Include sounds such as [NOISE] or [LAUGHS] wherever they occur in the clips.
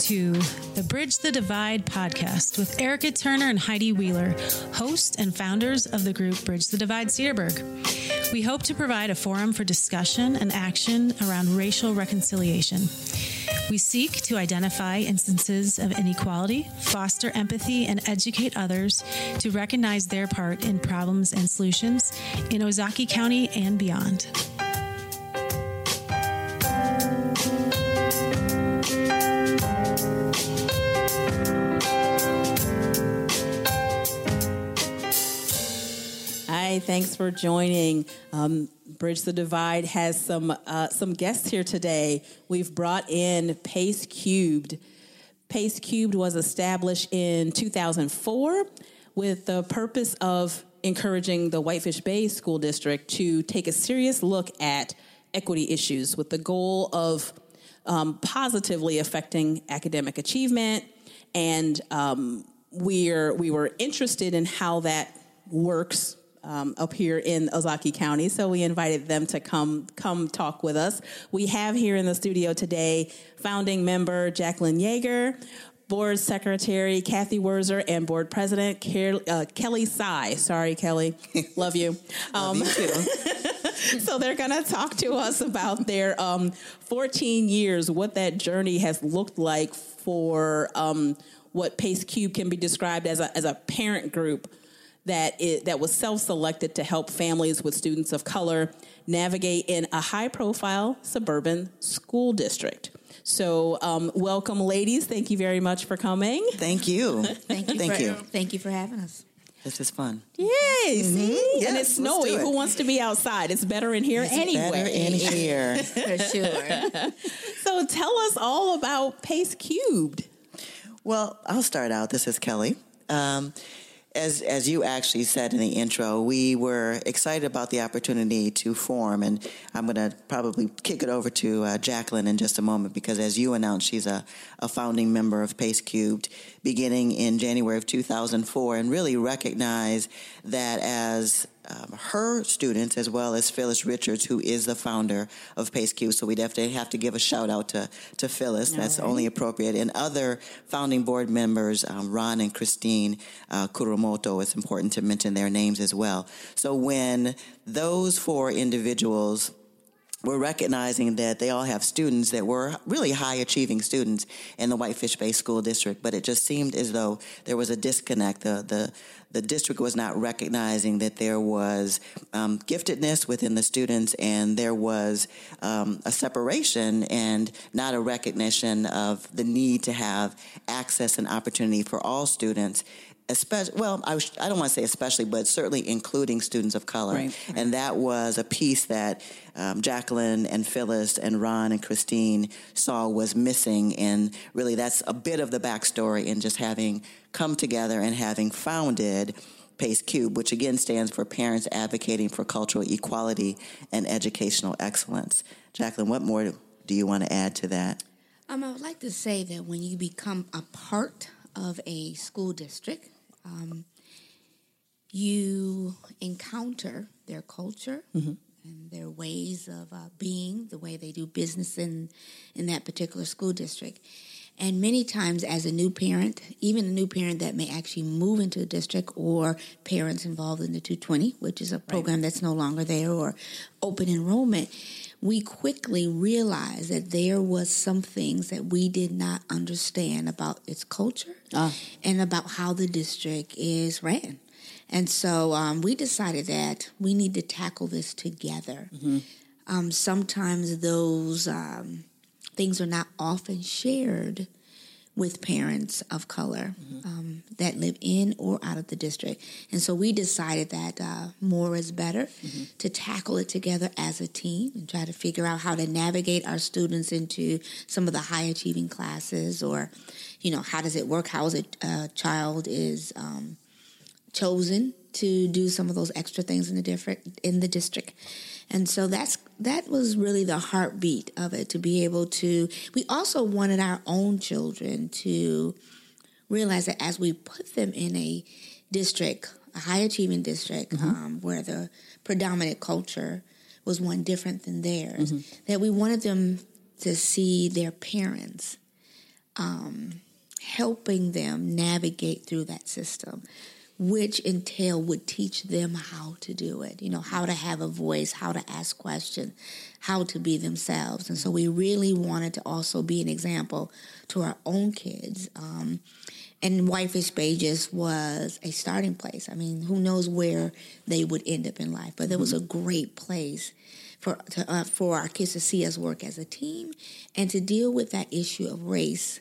to the Bridge the Divide podcast with Erica Turner and Heidi Wheeler, hosts and founders of the group Bridge the Divide Cedarburg. We hope to provide a forum for discussion and action around racial reconciliation. We seek to identify instances of inequality, foster empathy, and educate others to recognize their part in problems and solutions in Ozaukee County and beyond. Hi, thanks for joining. Um, Bridge the Divide has some uh, some guests here today. We've brought in Pace Cubed. Pace Cubed was established in 2004 with the purpose of encouraging the Whitefish Bay School District to take a serious look at equity issues with the goal of um, positively affecting academic achievement. And um, we're, we were interested in how that works um, up here in Ozaukee County. So we invited them to come come talk with us. We have here in the studio today founding member Jacqueline Yeager, board secretary Kathy Werzer, and board president uh, Kelly Sy. Sorry, Kelly, [LAUGHS] love you. Um, love you too. [LAUGHS] so they're going to talk to us about their um, 14 years, what that journey has looked like for um, what Pace Cube can be described as a, as a parent group that it, that was self-selected to help families with students of color navigate in a high-profile suburban school district. So, um, welcome, ladies. Thank you very much for coming. Thank you. [LAUGHS] thank you. Thank for, you. Thank you for having us. This is fun. Yay! Mm-hmm. Yes, and it's snowy. It. Who wants to be outside? It's better in here it's anyway. Better in [LAUGHS] here. for sure. [LAUGHS] so, tell us all about Pace Cubed. Well, I'll start out. This is Kelly. Um, as as you actually said in the intro, we were excited about the opportunity to form, and I'm going to probably kick it over to uh, Jacqueline in just a moment because, as you announced, she's a, a founding member of Pace Cubed, beginning in January of 2004, and really recognize that as um, her students as well as Phyllis Richards, who is the founder of Pace Cube. So we definitely have to give a shout out to, to Phyllis. That's right. only appropriate. And other founding board members, um, Ron and Christine uh, Kuromoto, it's important to mention their names as well. So when those four individuals we're recognizing that they all have students that were really high achieving students in the Whitefish Bay School District, but it just seemed as though there was a disconnect. The, the, the district was not recognizing that there was um, giftedness within the students and there was um, a separation and not a recognition of the need to have access and opportunity for all students especially well I, I don't want to say especially but certainly including students of color. Right. and that was a piece that um, jacqueline and phyllis and ron and christine saw was missing. And really that's a bit of the backstory in just having come together and having founded pace cube which again stands for parents advocating for cultural equality and educational excellence. Jacqueline what more do you want to add to that? Um, i would like to say that when you become a part of a school district um, you encounter their culture mm-hmm. and their ways of uh, being, the way they do business in in that particular school district. And many times, as a new parent, even a new parent that may actually move into a district, or parents involved in the 220, which is a program right. that's no longer there, or open enrollment, we quickly realized that there was some things that we did not understand about its culture ah. and about how the district is ran. And so um, we decided that we need to tackle this together. Mm-hmm. Um, sometimes those um, things are not often shared with parents of color mm-hmm. um, that live in or out of the district. And so we decided that uh, more is better mm-hmm. to tackle it together as a team and try to figure out how to navigate our students into some of the high achieving classes or, you know, how does it work? How is it a uh, child is um, chosen to do some of those extra things in the different in the district. And so that's that was really the heartbeat of it to be able to we also wanted our own children to realize that as we put them in a district, a high achieving district, mm-hmm. um, where the predominant culture was one different than theirs, mm-hmm. that we wanted them to see their parents um, helping them navigate through that system which entail would teach them how to do it. You know how to have a voice how to ask questions how to be themselves. And so we really wanted to also be an example to our own kids. Um, and Whitefish Bay just was a starting place. I mean, who knows where they would end up in life, but there was a great place for to, uh, for our kids to see us work as a team and to deal with that issue of race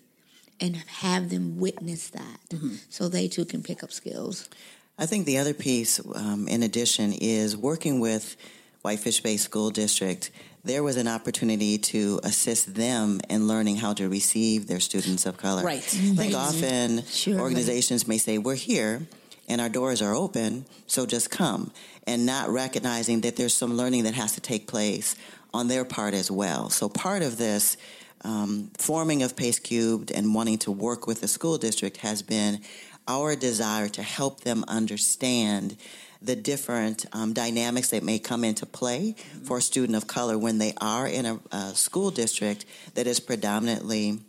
and have them witness that, mm-hmm. so they too can pick up skills. I think the other piece, um, in addition, is working with Whitefish Bay School District there was an opportunity to assist them in learning how to receive their students of color. Right. I think often sure. organizations may say, We're here and our doors are open, so just come, and not recognizing that there's some learning that has to take place on their part as well. So part of this um, forming of Pace Cubed and wanting to work with the school district has been our desire to help them understand the different um, dynamics that may come into play mm-hmm. for a student of color when they are in a, a school district that is predominantly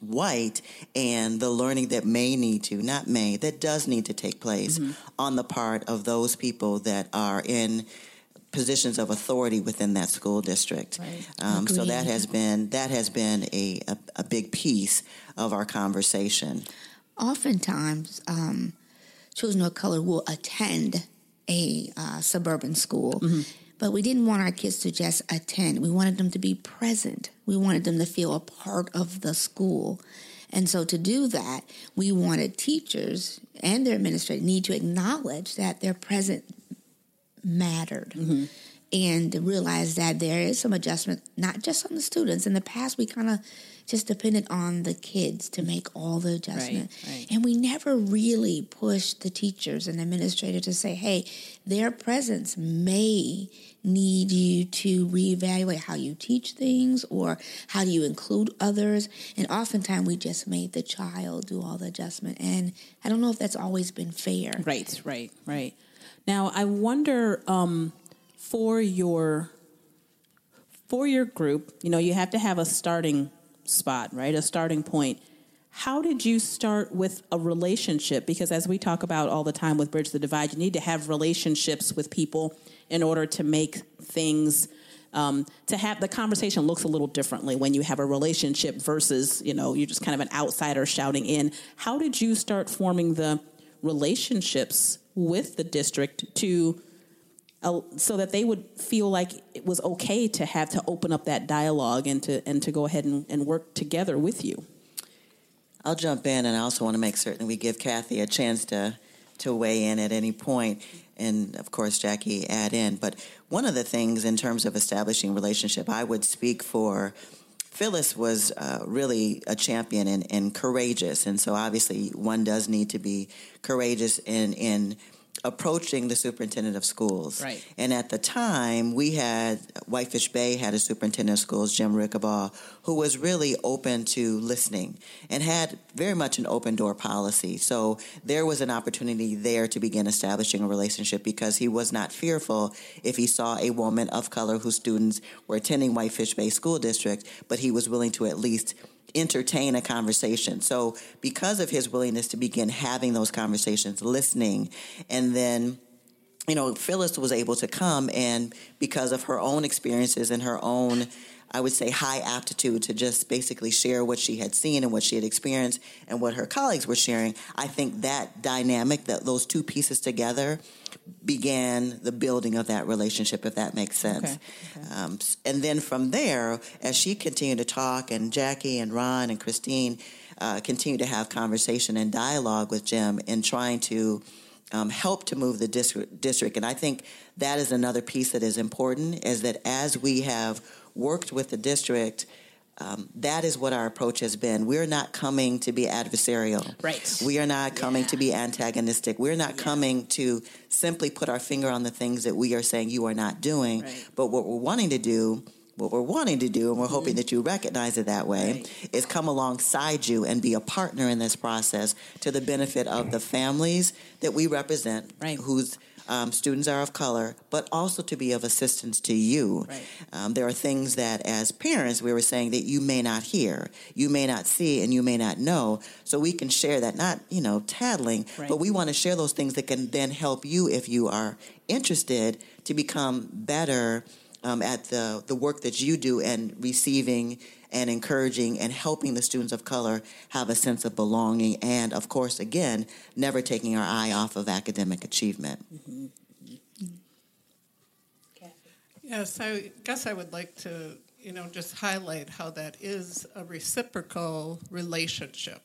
white and the learning that may need to, not may, that does need to take place mm-hmm. on the part of those people that are in positions of authority within that school district. Right. Um, so that has been that has been a, a, a, big piece of our conversation. Oftentimes, um, children of color will attend a uh, suburban school. Mm-hmm. But we didn't want our kids to just attend. We wanted them to be present. We wanted them to feel a part of the school. And so to do that, we wanted teachers and their administrators need to acknowledge that their present mattered. Mm-hmm. And realize that there is some adjustment, not just on the students. In the past, we kind of just depended on the kids to make all the adjustment. Right, right. And we never really pushed the teachers and administrators to say, hey, their presence may need you to reevaluate how you teach things or how do you include others. And oftentimes we just made the child do all the adjustment. And I don't know if that's always been fair. Right, right, right. Now I wonder um, for your for your group, you know, you have to have a starting spot, right? A starting point. How did you start with a relationship? Because as we talk about all the time with Bridge the Divide, you need to have relationships with people in order to make things um, to have the conversation looks a little differently when you have a relationship versus you know you're just kind of an outsider shouting in how did you start forming the relationships with the district to uh, so that they would feel like it was okay to have to open up that dialogue and to and to go ahead and, and work together with you. I'll jump in, and I also want to make certain we give Kathy a chance to to weigh in at any point, and of course Jackie add in. But one of the things in terms of establishing relationship, I would speak for. Phyllis was uh, really a champion and, and courageous, and so obviously one does need to be courageous in in approaching the superintendent of schools. Right. And at the time, we had Whitefish Bay had a superintendent of schools, Jim Rickabaugh, who was really open to listening and had very much an open door policy. So there was an opportunity there to begin establishing a relationship because he was not fearful if he saw a woman of color whose students were attending Whitefish Bay School District, but he was willing to at least entertain a conversation. So, because of his willingness to begin having those conversations, listening, and then you know, Phyllis was able to come and because of her own experiences and her own, I would say, high aptitude to just basically share what she had seen and what she had experienced and what her colleagues were sharing. I think that dynamic, that those two pieces together, began the building of that relationship, if that makes sense. Okay. Okay. Um, and then from there, as she continued to talk, and Jackie and Ron and Christine uh, continued to have conversation and dialogue with Jim in trying to um, help to move the district, district. And I think that is another piece that is important, is that as we have worked with the district, um, that is what our approach has been. We're not coming to be adversarial. Right. We are not coming yeah. to be antagonistic. We're not yeah. coming to simply put our finger on the things that we are saying you are not doing. Right. But what we're wanting to do what we're wanting to do, and we're hoping Mm-hmm. that you recognize it that way, is come alongside you and be a partner in this process to the benefit of the families that we represent, Right. whose um, students are of color, but also to be of assistance to you. Right. Um, there are things that, as parents, we were saying that you may not hear, you may not see, and you may not know. So we can share that, not you know tattling, Right. but we want to share those things that can then help you if you are interested to become better um, at the the work that you do and receiving and encouraging and helping the students of color have a sense of belonging and of course again never taking our eye off of academic achievement Yes, I guess I would like to, you know, just highlight how that is a reciprocal relationship.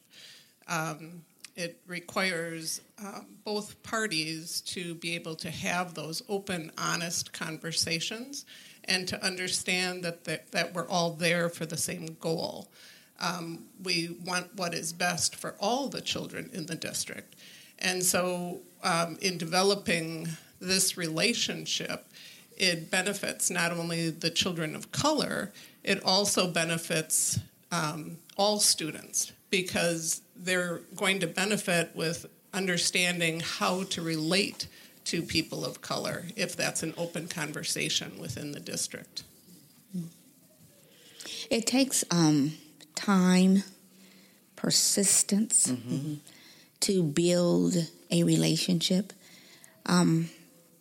Um, it requires um, both parties to be able to have those open, honest conversations and to understand that, that, that we're all there for the same goal. Um, we want what is best for all the children in the district. And so, um, in developing this relationship, it benefits not only the children of color, it also benefits um, all students because they're going to benefit with understanding how to relate to people of color if that's an open conversation within the district. It takes um, time, persistence to build a relationship. Um,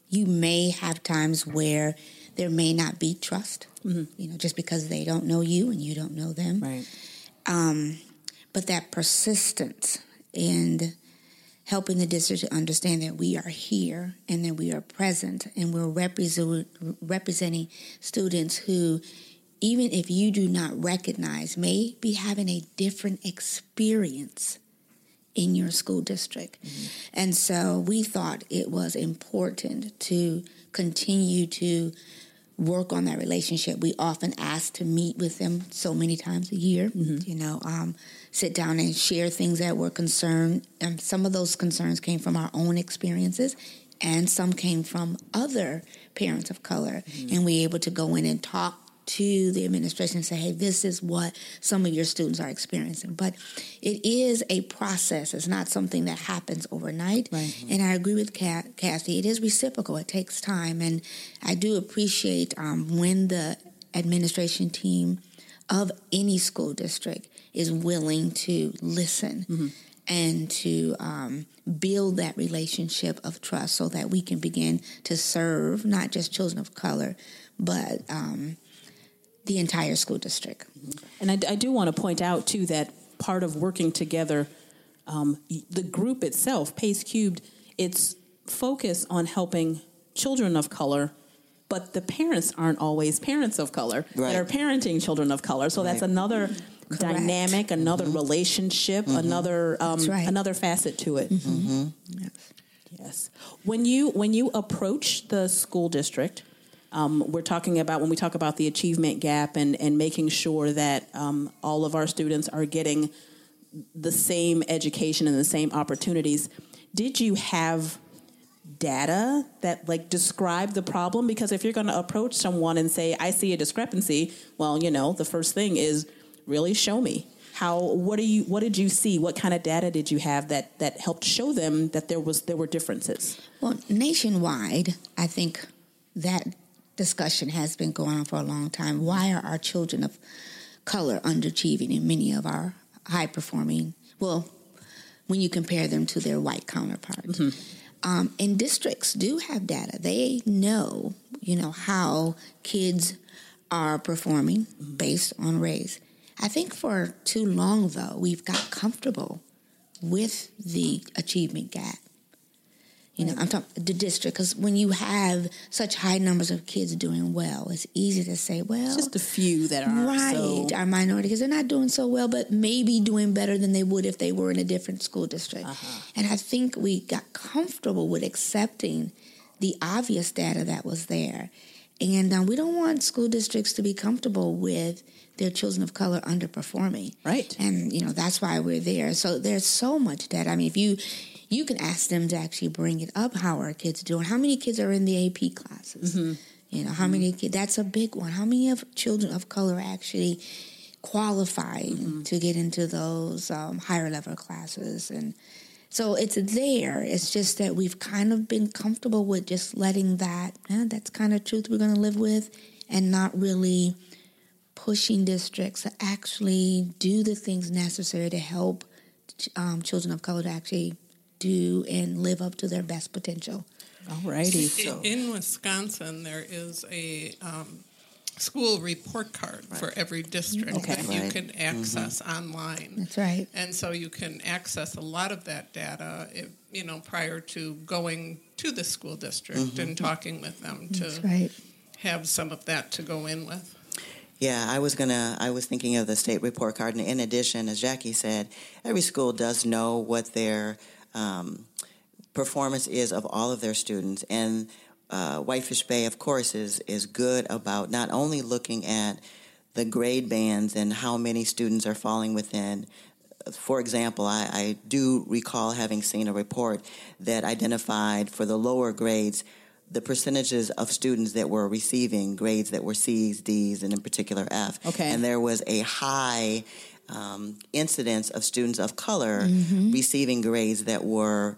you may have times where there may not be trust, you know, just because they don't know you and you don't know them. Right. Um, but that persistence and helping the district to understand that we are here and that we are present and we're represent, representing students who, even if you do not recognize, may be having a different experience in your school district. Mm-hmm. And so we thought it was important to continue to work on that relationship. We often ask to meet with them so many times a year, you know, um, sit down and share things that were concerned. And some of those concerns came from our own experiences and some came from other parents of color. And we were able to go in and talk to the administration and say, hey, this is what some of your students are experiencing. But it is a process. It's not something that happens overnight. Right. And I agree with Kathy. It is reciprocal. It takes time. And I do appreciate um, when the administration team of any school district is willing to listen and to um, build that relationship of trust so that we can begin to serve not just children of color, but um, the entire school district. And I, I do want to point out too that part of working together, um, the group itself, Pace Cubed, its focus on helping children of color, but the parents aren't always parents of color Right. that are parenting children of color. So that's Right. another dynamic, another relationship, another um, right. another facet to it. yes Yes. When you when you approach the school district, um, we're talking about when we talk about the achievement gap and and making sure that um, all of our students are getting the same education and the same opportunities. Did you have data that like describe the problem? Because if you're going to approach someone and say, "I see a discrepancy," well, you know, the first thing is really show me how. What do you? What did you see? What kind of data did you have that that helped show them that there was there were differences? Well, nationwide, I think that discussion has been going on for a long time. Why are our children of color underachieving in many of our high performing, well, when you compare them to their white counterparts? Um, and districts do have data. They know, you know, how kids are performing based on race. I think for too long, though, we've got comfortable with the achievement gap. You know, I'm talking the district because when you have such high numbers of kids doing well, it's easy to say, well, Just a few that are right, So, our minority kids are not doing so well, but maybe doing better than they would if they were in a different school district. Uh-huh. And I think we got comfortable with accepting the obvious data that was there. And um, we don't want school districts to be comfortable with their children of color underperforming. Right. And, you know, that's why we're there. So there's so much data. I mean, if you you can ask them to actually bring it up, how are kids doing? How many kids are in the AP classes? Mm-hmm. You know, how many kids, that's a big one. How many of children of color actually qualify to get into those um, higher level classes? And so it's there. It's just that we've kind of been comfortable with just letting that, eh, that's kind of truth we're going to live with and not really pushing districts to actually do the things necessary to help um, children of color to actually do and live up to their best potential. Alrighty. I- In Wisconsin, there is a um, school report card for every district Okay. that you can access online. That's right. And so you can access a lot of that data, if, you know, prior to going to the school district and talking with them to right. have some of that to go in with. Yeah, I was gonna. I was thinking of the state report card, and in addition, as Jackie said, every school does know what their um, performance is of all of their students, and uh, Whitefish Bay, of course, is is good about not only looking at the grade bands and how many students are falling within. For example, I, I do recall having seen a report that identified for the lower grades the percentages of students that were receiving grades that were C's, D's, and in particular F. Okay. And there was a high um, incidence of students of color Mm-hmm. receiving grades that were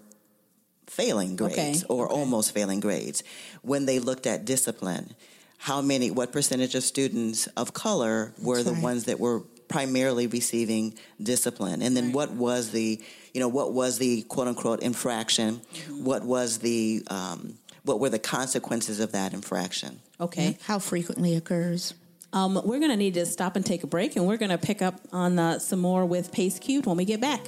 failing grades Okay, or almost failing grades. When they looked at discipline, how many, what percentage of students of color were the right. ones that were primarily receiving discipline? And then what was the, you know, what was the quote unquote infraction? Mm-hmm. What was the, um, what were the consequences of that infraction? Okay. How frequently occurs? Um, we're going to need to stop and take a break, and we're going to pick up on uh, some more with Pace Cubed when we get back.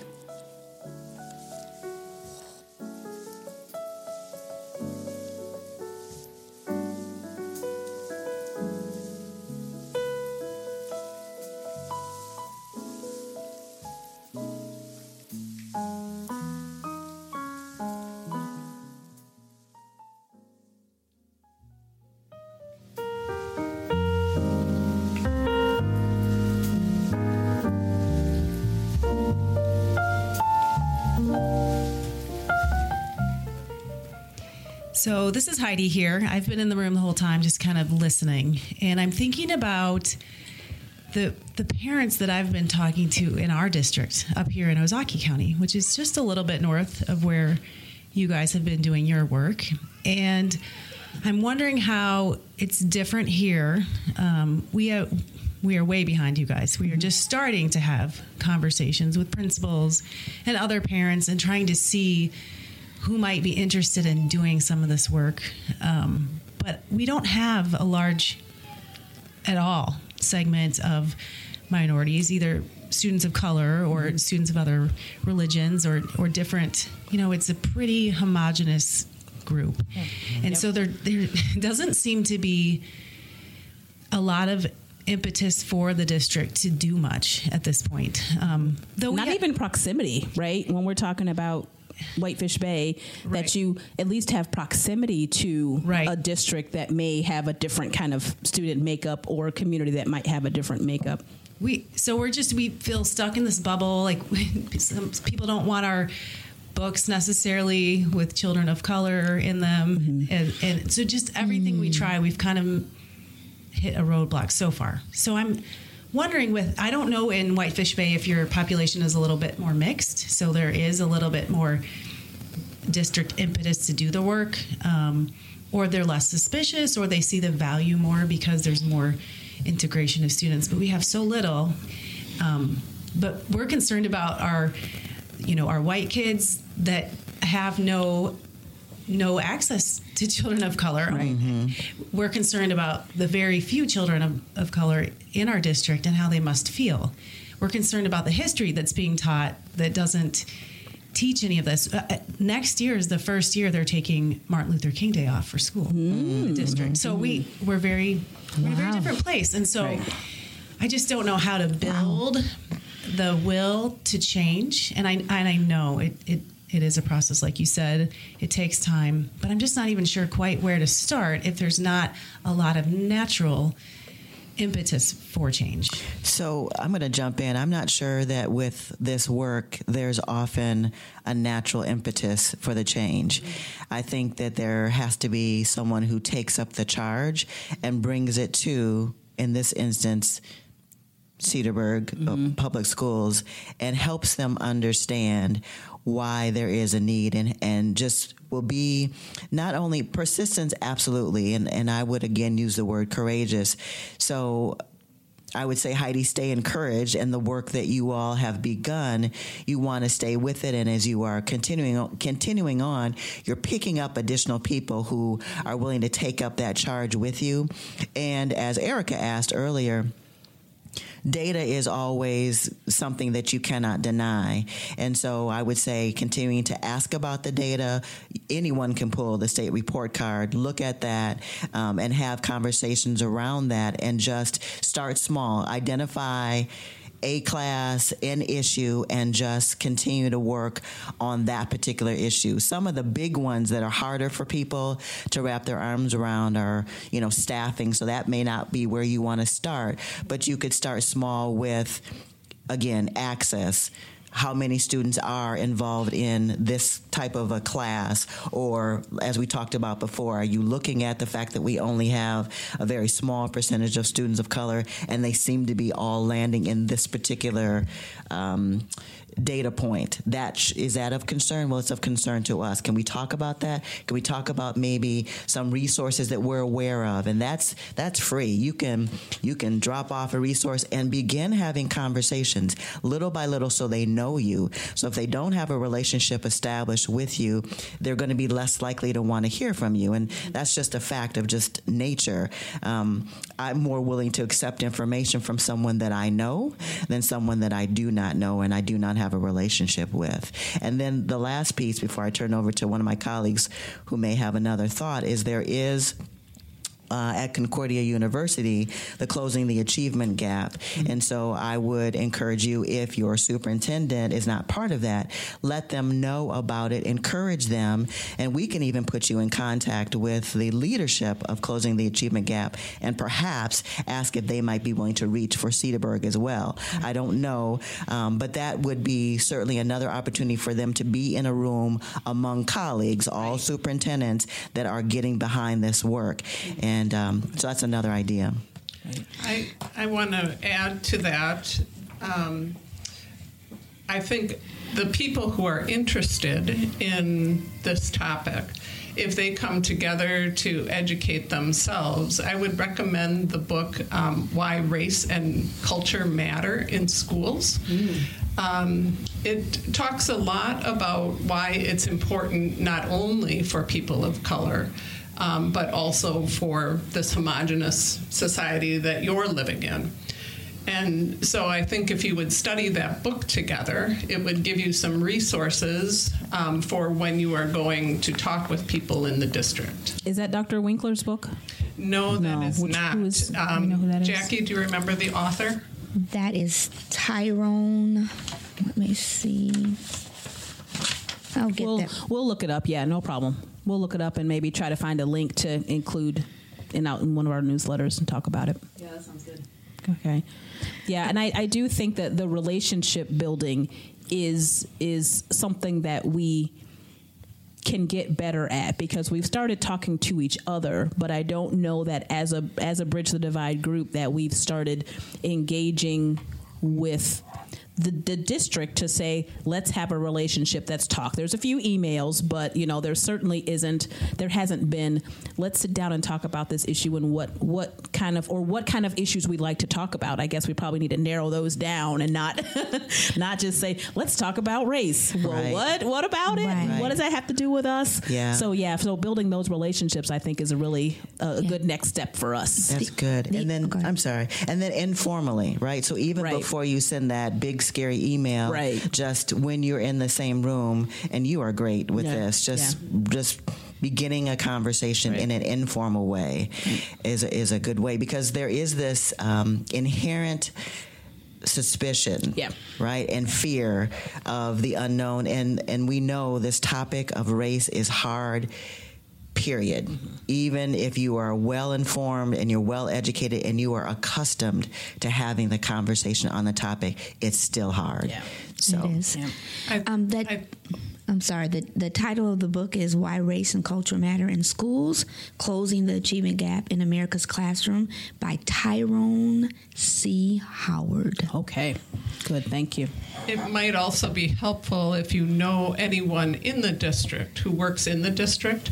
So this is Heidi here. I've been in the room the whole time, just kind of listening, and I'm thinking about the the parents that I've been talking to in our district up here in Ozaukee County, which is just a little bit north of where you guys have been doing your work, and I'm wondering how it's different here. Um, we have, we are way behind you guys. We are just starting to have conversations with principals and other parents and trying to see who might be interested in doing some of this work. Um, but we don't have a large at all segment of minorities, either students of color or students of other religions or, or different. You know, it's a pretty homogenous group. And so there, there [LAUGHS] doesn't seem to be a lot of impetus for the district to do much at this point. Um, though Not ha- even proximity, right? When we're talking about Whitefish Bay, Right. that you at least have proximity to Right. a district that may have a different kind of student makeup or a community that might have a different makeup. we so we're just we feel stuck in this bubble like [LAUGHS] some people don't want our books necessarily with children of color in them mm-hmm. and, and so just everything we mm. try we've kind of hit a roadblock so far so i'm wondering with i don't know in whitefish bay if your population is a little bit more mixed so there is a little bit more district impetus to do the work, um, or they're less suspicious, or they see the value more because there's more integration of students. But we have so little. Um, but we're concerned about our, you know, our white kids that have no no access to children of color. We're concerned about the very few children of, of color in our district and how they must feel. We're concerned about the history that's being taught that doesn't teach any of this. Uh, uh, next year is the first year they're taking Martin Luther King Day off for school in the district. So we we're very we're in a very different place, and so Right. I just don't know how to build the will to change. And I and I know it, it it is a process, like you said. It takes time, but I'm just not even sure quite where to start if there's not a lot of natural impetus for change? So I'm going to jump in. I'm not sure that with this work, there's often a natural impetus for the change. I think that there has to be someone who takes up the charge and brings it to, in this instance, Cedarburg mm-hmm. Public Schools and helps them understand why there is a need and, and just will be not only persistence, absolutely, and, and I would again use the word courageous. So I would say, Heidi, stay encouraged and the work that you all have begun, you want to stay with it. And as you are continuing, continuing on, you're picking up additional people who are willing to take up that charge with you. And as Erica asked earlier, data is always something that you cannot deny. And so I would say continuing to ask about the data. Anyone can pull the state report card, look at that, um, and have conversations around that and just start small. Identify a class, an issue, and just continue to work on that particular issue. Some of the big ones that are harder for people to wrap their arms around are, you know, staffing. So that may not be where you want to start, but you could start small with, again, access how many students are involved in this type of a class? Or as we talked about before are you looking at the fact that we only have a very small percentage of students of color and they seem to be all landing in this particular um, data point that sh- is that of concern? Well it's of concern to us. Can we talk about that? Can we talk about maybe some resources that we're aware of? And that's that's free. You can you can drop off a resource and begin having conversations little by little so they know you. So if they don't have a relationship established with you they're going to be less likely to want to hear from you. And that's just a fact of just nature. Um, i'm more willing to accept information from someone that i know than someone that i do not know. And i do not have have a relationship with. And then the last piece before I turn over to one of my colleagues who may have another thought is there is uh, at Concordia University, the Closing the Achievement Gap. Mm-hmm. And so I would encourage you, if your superintendent is not part of that, let them know about it, encourage them, and we can even put you in contact with the leadership of Closing the Achievement Gap and perhaps ask if they might be willing to reach for Cedarburg as well. Mm-hmm. I don't know, um, but that would be certainly another opportunity for them to be in a room among colleagues, all right. superintendents that are getting behind this work. And and um, so that's another idea. I, I want to add to that. Um, I think the people who are interested in this topic, if they come together to educate themselves, I would recommend the book um, Why Race and Culture Matter in Schools. Mm. Um, it talks a lot about why it's important not only for people of color um, but also for this homogenous society that you're living in. And so I think if you would study that book together, it would give you some resources um, for when you are going to talk with people in the district. Is that Dr. Winkler's book? No, that no. is Which, not. Who is, um, you know who that is? Jackie, do you remember the author? That is Tyrone. Let me see. I'll get we'll, that. We'll look it up. Yeah, no problem we'll look it up and maybe try to find a link to include in out in one of our newsletters and talk about it. Yeah, that sounds good. Okay. Yeah, and I, I do think that the relationship building is is something that we can get better at because we've started talking to each other but i don't know that as a as a bridge the divide group that we've started engaging with the, the district to say, let's have a relationship. Let's talk. There's a few emails, but you know, there certainly isn't. There hasn't been. Let's sit down and talk about this issue and what what kind of or what kind of issues we'd like to talk about. I guess we probably need to narrow those down and not [LAUGHS] not just say let's talk about race. Well, right. what what about it? Right. What does that have to do with us? Yeah. So yeah. So building those relationships, I think, is a really uh, yeah. good next step for us. That's good. And then I'm sorry. And then informally, right? So even right. before you send that big scary email. Right. Just when you're in the same room, and you are great with yeah. this. Just yeah. just beginning a conversation right. in an informal way is is a good way because there is this um, inherent suspicion yeah. right and fear of the unknown and and we know this topic of race is hard period. Mm-hmm. Even if you are well informed and you're well educated and you are accustomed to having the conversation on the topic, it's still hard. Yeah. So, it is. Yeah. I, um, that. I, I'm sorry, the, the title of the book is Why Race and Culture Matter in Schools Closing the Achievement Gap in America's Classroom by Tyrone C. Howard. Okay, good, thank you. It might also be helpful if you know anyone in the district who works in the district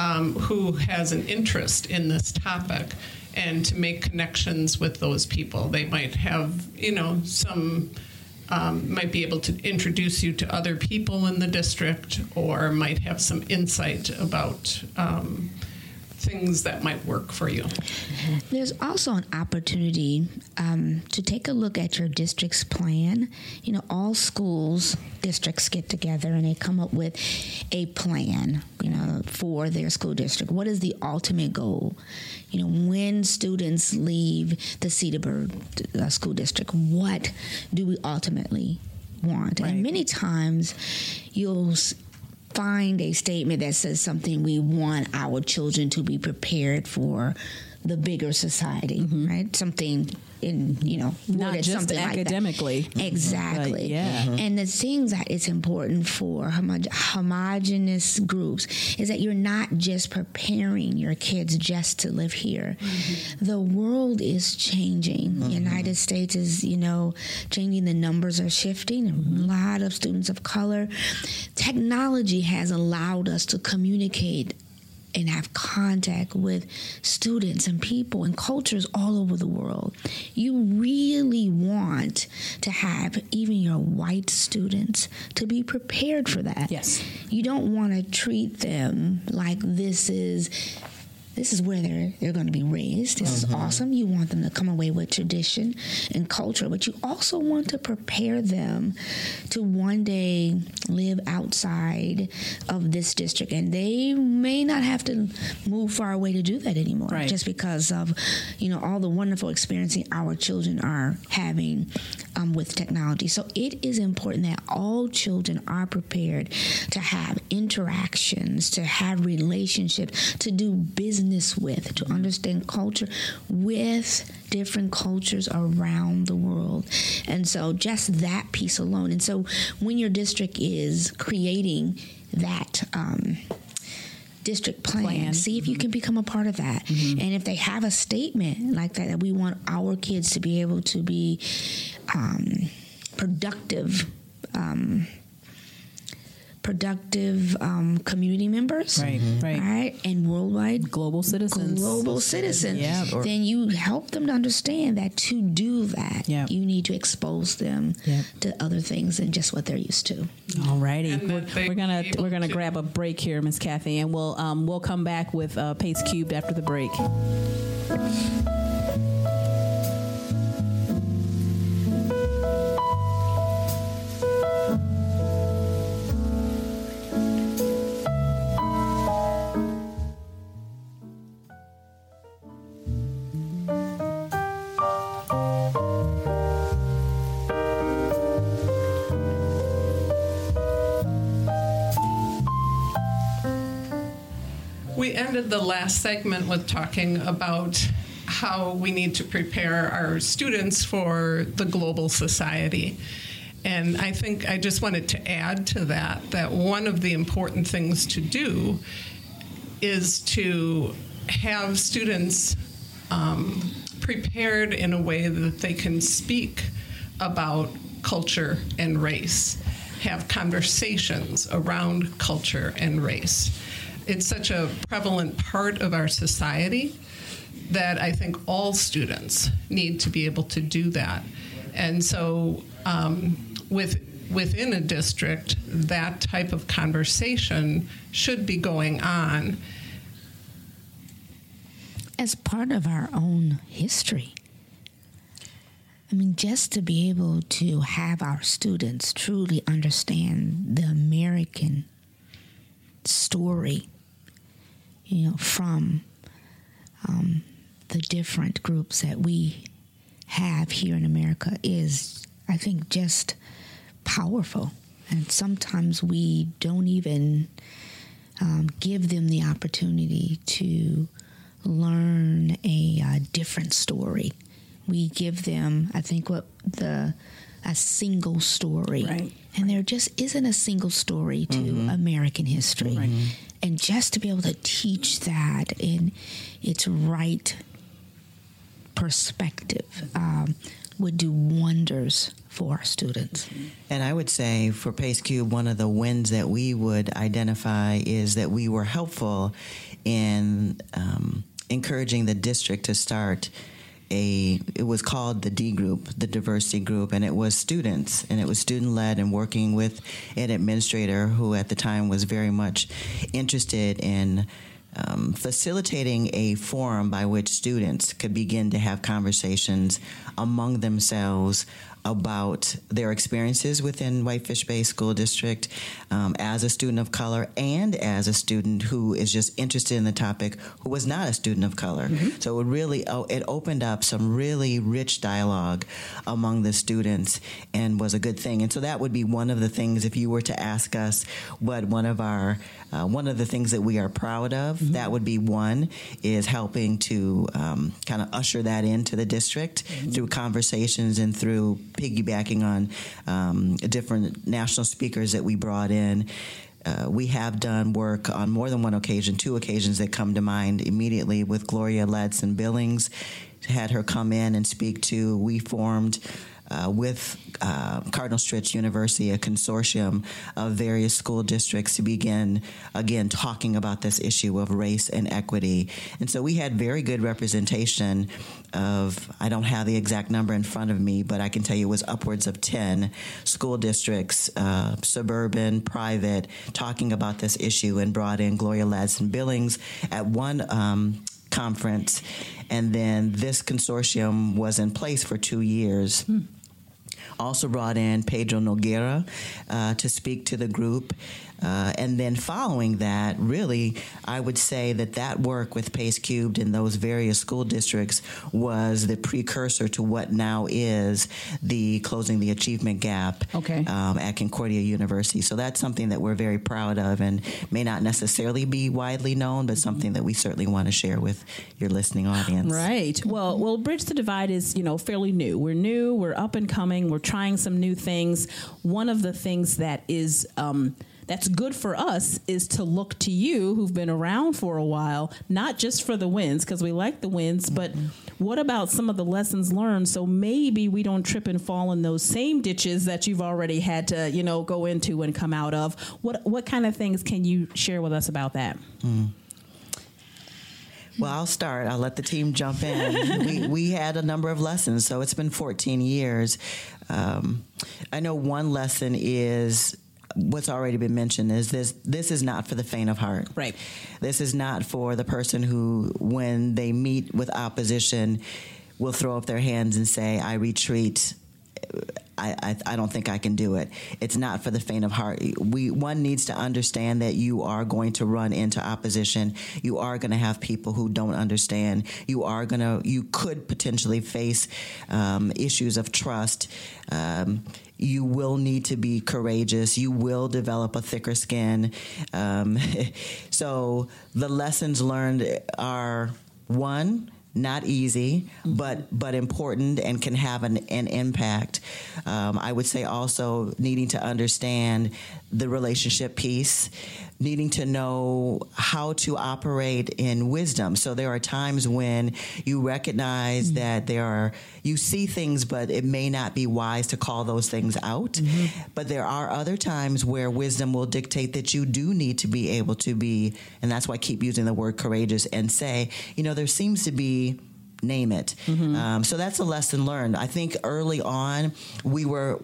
um, who has an interest in this topic and to make connections with those people. They might have, you know, some um, might be able to introduce you to other people in the district or might have some insight about um, things that might work for you. There's also an opportunity um, to take a look at your district's plan. You know, all schools, districts get together and they come up with a plan, you know, for their school district. What is the ultimate goal? You know, when students leave the Cedarburg uh, School District, what do we ultimately want? Right. And many times you'll find a statement that says something we want our children to be prepared for the bigger society, mm-hmm. right? Something in you know not just academically like exactly but yeah mm-hmm. and the things that it's important for homo- homogenous groups is that you're not just preparing your kids just to live here mm-hmm. the world is changing mm-hmm. united states is you know changing the numbers are shifting a mm-hmm. lot of students of color technology has allowed us to communicate and have contact with students and people and cultures all over the world. You really want to have even your white students to be prepared for that. Yes. You don't want to treat them like this is this is where they're they're going to be raised. This is mm-hmm. awesome. You want them to come away with tradition and culture, but you also want to prepare them to one day live outside of this district, and they may not have to move far away to do that anymore, right. just because of you know all the wonderful experiences our children are having um, with technology. So it is important that all children are prepared to have interactions, to have relationships, to do business with, to understand culture with different cultures around the world. And so just that piece alone. And so when your district is creating that, um, district plan. plan. See if you can become a part of that. Mm-hmm. And if they have a statement like that, that we want our kids to be able to be um, productive. Um, productive um, community members, right, mm-hmm. right, right, and worldwide global citizens, global citizens. Yeah, then you help them to understand that to do that, yep. you need to expose them yep. to other things than just what they're used to. All righty, we're, we're, gonna we're gonna to. grab a break here, Miss Kathy, and we'll um, we'll come back with uh, Pace Cubed after the break. The last segment with talking about how we need to prepare our students for the global society. And I think I just wanted to add to that that one of the important things to do is to have students um, prepared in a way that they can speak about culture and race, have conversations around culture and race it's such a prevalent part of our society that I think all students need to be able to do that. And so, um, with within a district, that type of conversation should be going on as part of our own history. I mean, just to be able to have our students truly understand the American story you know, from um, the different groups that we have here in America is, I think, just powerful. And sometimes we don't even um, give them the opportunity to learn a uh, different story. We give them, I think, what the a single story, Right. and there just isn't a single story to American history, and just to be able to teach that in its right perspective um, would do wonders for our students. And I would say for Pace Cube, one of the wins that we would identify is that we were helpful in um, encouraging the district to start a it was called the D group, the diversity group, and it was students and it was student led and working with an administrator who at the time was very much interested in um, facilitating a forum by which students could begin to have conversations among themselves about their experiences within Whitefish Bay School District um, as a student of color and as a student who is just interested in the topic who was not a student of color. So it really oh, it opened up some really rich dialogue among the students and was a good thing. And so that would be one of the things if you were to ask us what one of our uh, one of the things that we are proud of, that would be one is helping to um, kind of usher that into the district through conversations and through piggybacking on um, different national speakers that we brought in. Uh, we have done work on more than one occasion, two occasions that come to mind immediately with Gloria Ladson Billings. Had her come in and speak to. We formed uh, with uh, Cardinal Stritch University, a consortium of various school districts to begin again talking about this issue of race and equity. And so we had very good representation of, I don't have the exact number in front of me, but I can tell you it was upwards of 10 school districts, uh, suburban, private, talking about this issue and brought in Gloria Ladson Billings at one. Um, conference and then this consortium was in place for two years also brought in Pedro Noguera uh, to speak to the group. Uh, and then following that, really, I would say that that work with Pace Cubed in those various school districts was the precursor to what now is the Closing the Achievement Gap Okay. um, at Concordia University. So that's something that we're very proud of and may not necessarily be widely known, but something that we certainly want to share with your listening audience. Right. Well, well, Bridge the Divide is you know fairly new. We're new. We're up and coming. We're trying some new things. One of the things that is um, that's good for us is to look to you, who've been around for a while, not just for the wins because we like the wins, but what about some of the lessons learned? So maybe we don't trip and fall in those same ditches that you've already had to you know go into and come out of. What what kind of things can you share with us about that? Well, I'll start. I'll let the team jump in. [LAUGHS] we, we had a number of lessons, so it's been 14 years. Um, I know one lesson is what's already been mentioned is this this is not for the faint of heart Right. this is not for the person who when they meet with opposition will throw up their hands and say i retreat I, I, I don't think I can do it. It's not for the faint of heart. We one needs to understand that you are going to run into opposition. You are going to have people who don't understand. You are going to you could potentially face um, issues of trust. Um, you will need to be courageous. You will develop a thicker skin. Um, [LAUGHS] so the lessons learned are one not easy, but but important and can have an, an impact. Um, I would say also needing to understand the relationship piece, needing to know how to operate in wisdom. So there are times when you recognize mm-hmm. that there are you see things, but it may not be wise to call those things out. Mm-hmm. But there are other times where wisdom will dictate that you do need to be able to be, and that's why I keep using the word courageous and say, you know, there seems to be name it. Mm-hmm. Um, so that's a lesson learned. I think early on we were.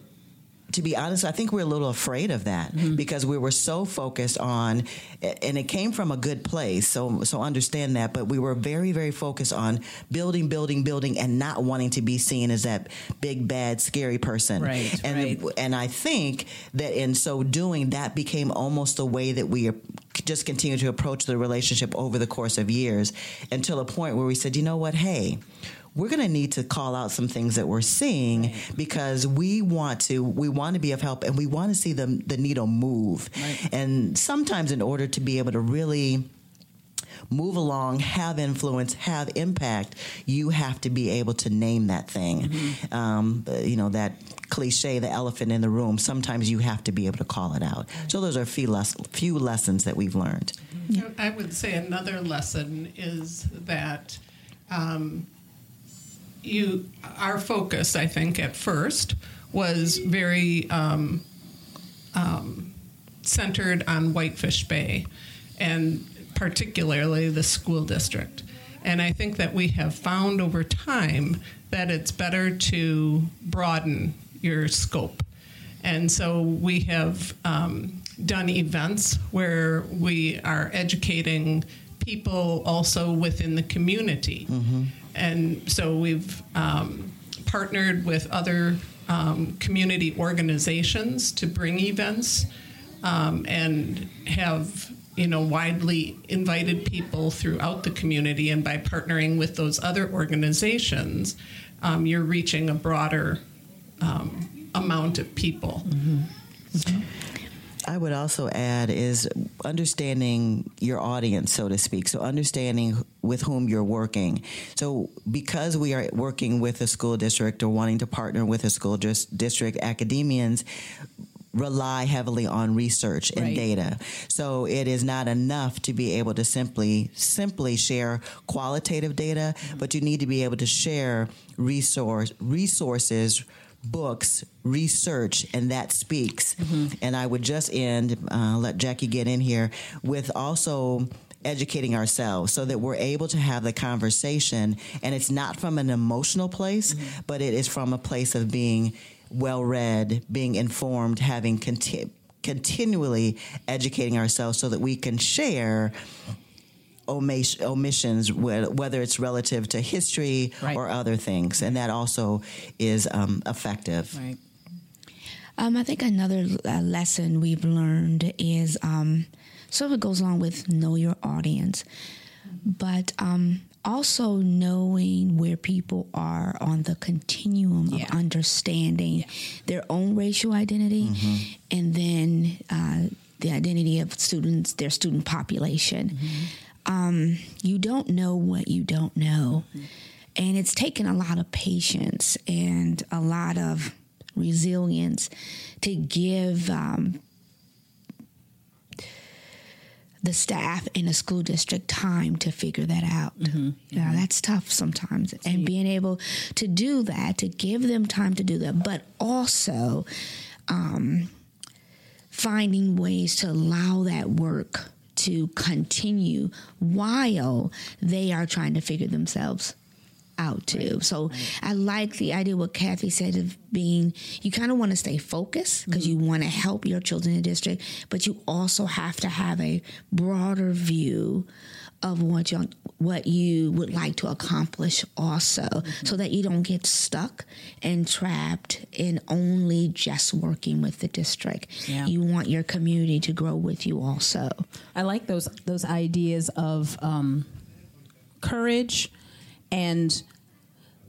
To be honest, I think we're a little afraid of that mm-hmm. because we were so focused on, and it came from a good place. So, so understand that. But we were very, very focused on building, building, building, and not wanting to be seen as that big, bad, scary person. Right, And right. and I think that in so doing, that became almost the way that we just continue to approach the relationship over the course of years until a point where we said, you know what, hey, we're going to need to call out some things that we're seeing right. because we want to we want to be of help and we want to see the the needle move. Right. And sometimes in order to be able to really move along, have influence, have impact, you have to be able to name that thing. Mm-hmm. Um, you know, that cliche, the elephant in the room, sometimes you have to be able to call it out. So those are a few, les- few lessons that we've learned. I would say another lesson is that um, you, our focus, I think, at first was very um, um, centered on Whitefish Bay and particularly the school district. And I think that we have found over time that it's better to broaden your scope. And so we have um, done events where we are educating people also within the community. Mm-hmm. And so we've um, partnered with other um, community organizations to bring events um, and have you know widely invited people throughout the community and by partnering with those other organizations um, you're reaching a broader um, amount of people mm-hmm. Mm-hmm. I would also add is understanding your audience, so to speak. So understanding with whom you're working. So because we are working with a school district or wanting to partner with a school district, academians rely heavily on research and right. data. So it is not enough to be able to simply simply share qualitative data, mm-hmm. but you need to be able to share resource resources books, research, and that speaks. Mm-hmm. And I would just end, uh, let Jackie get in here, with also educating ourselves so that we're able to have the conversation and it's not from an emotional place, mm-hmm. but it is from a place of being well read, being informed, having conti- continually educating ourselves so that we can share omissions, whether it's relative to history right. or other things, and that also is um, effective. Right. Um, I think another uh, lesson we've learned is um, sort of goes along with know your audience, but um, also knowing where people are on the continuum yeah. of understanding yeah. their own racial identity mm-hmm. and then uh, the identity of students, their student population. Mm-hmm. Um, you don't know what you don't know. Mm-hmm. And it's taken a lot of patience and a lot of resilience to give um, the staff in a school district time to figure that out. Mm-hmm. Yeah, mm-hmm. that's tough sometimes. And being able to do that, to give them time to do that, but also um, finding ways to allow that work to continue while they are trying to figure themselves out too. Right. So right. I like the idea what Kathy said of being you kind of want to stay focused because mm-hmm. you want to help your children in the district, but you also have to have a broader view of what you what you would like to accomplish also mm-hmm. so that you don't get stuck and trapped in only just working with the district. Yeah. You want your community to grow with you also. I like those those ideas of um, courage and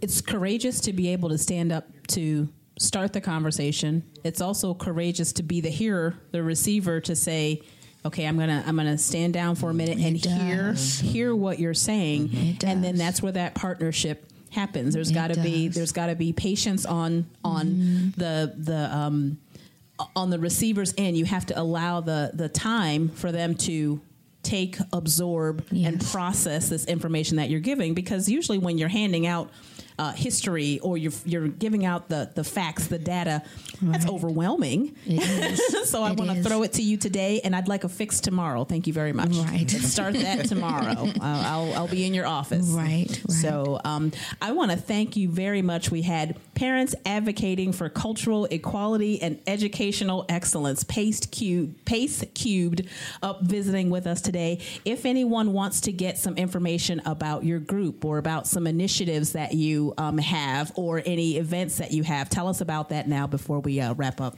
it's courageous to be able to stand up to start the conversation. It's also courageous to be the hearer, the receiver to say, okay, I'm gonna I'm gonna stand down for a minute and hear hear what you're saying, mm-hmm. and then that's where that partnership happens. There's got to be there's got to be patience on on mm-hmm. the the um, on the receiver's end. You have to allow the the time for them to take, absorb, yes. and process this information that you're giving. Because usually, when you're handing out uh, history or you're, you're giving out the, the facts, the data, right. that's overwhelming. [LAUGHS] so I want to throw it to you today, and I'd like a fix tomorrow. Thank you very much. Right. Let's start that [LAUGHS] tomorrow. I'll, I'll, I'll, be in your office. Right. right. So um, I want to thank you very much. We had Parents advocating for cultural equality and educational excellence. Pace Cubed, Pace Cubed up visiting with us today. If anyone wants to get some information about your group or about some initiatives that you um, have or any events that you have, tell us about that now before we uh, wrap up.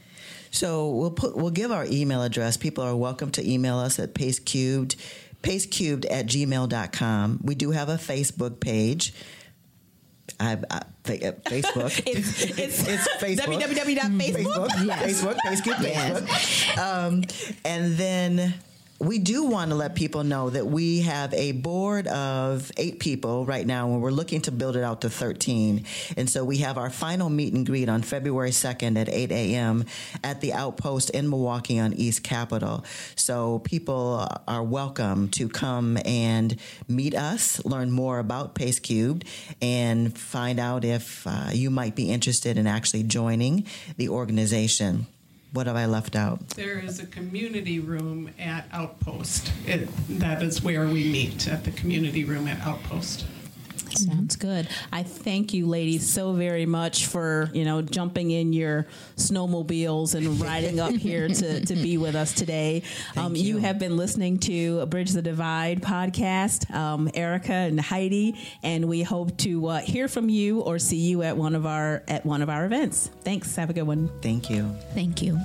So we'll put we'll give our email address. People are welcome to email us at pacecubed, pacecubed at gmail.com. We do have a Facebook page. I, I, uh, Facebook. [LAUGHS] it's, it's, [LAUGHS] it's Facebook. www.facebook. Facebook. Yes. Facebook. Facebook. Facebook. Um, and then we do want to let people know that we have a board of eight people right now, and we're looking to build it out to 13. And so we have our final meet and greet on February 2nd at 8 a.m. at the Outpost in Milwaukee on East Capitol. So people are welcome to come and meet us, learn more about Pace Cubed, and find out if uh, you might be interested in actually joining the organization. What have I left out? There is a community room at Outpost. It, that is where we meet at the community room at Outpost. Sounds good. I thank you, ladies, so very much for you know jumping in your snowmobiles and riding up here to, [LAUGHS] to be with us today. Um, you. you. have been listening to Bridge the Divide podcast, um, Erica and Heidi, and we hope to uh, hear from you or see you at one of our at one of our events. Thanks. Have a good one. Thank you. Thank you.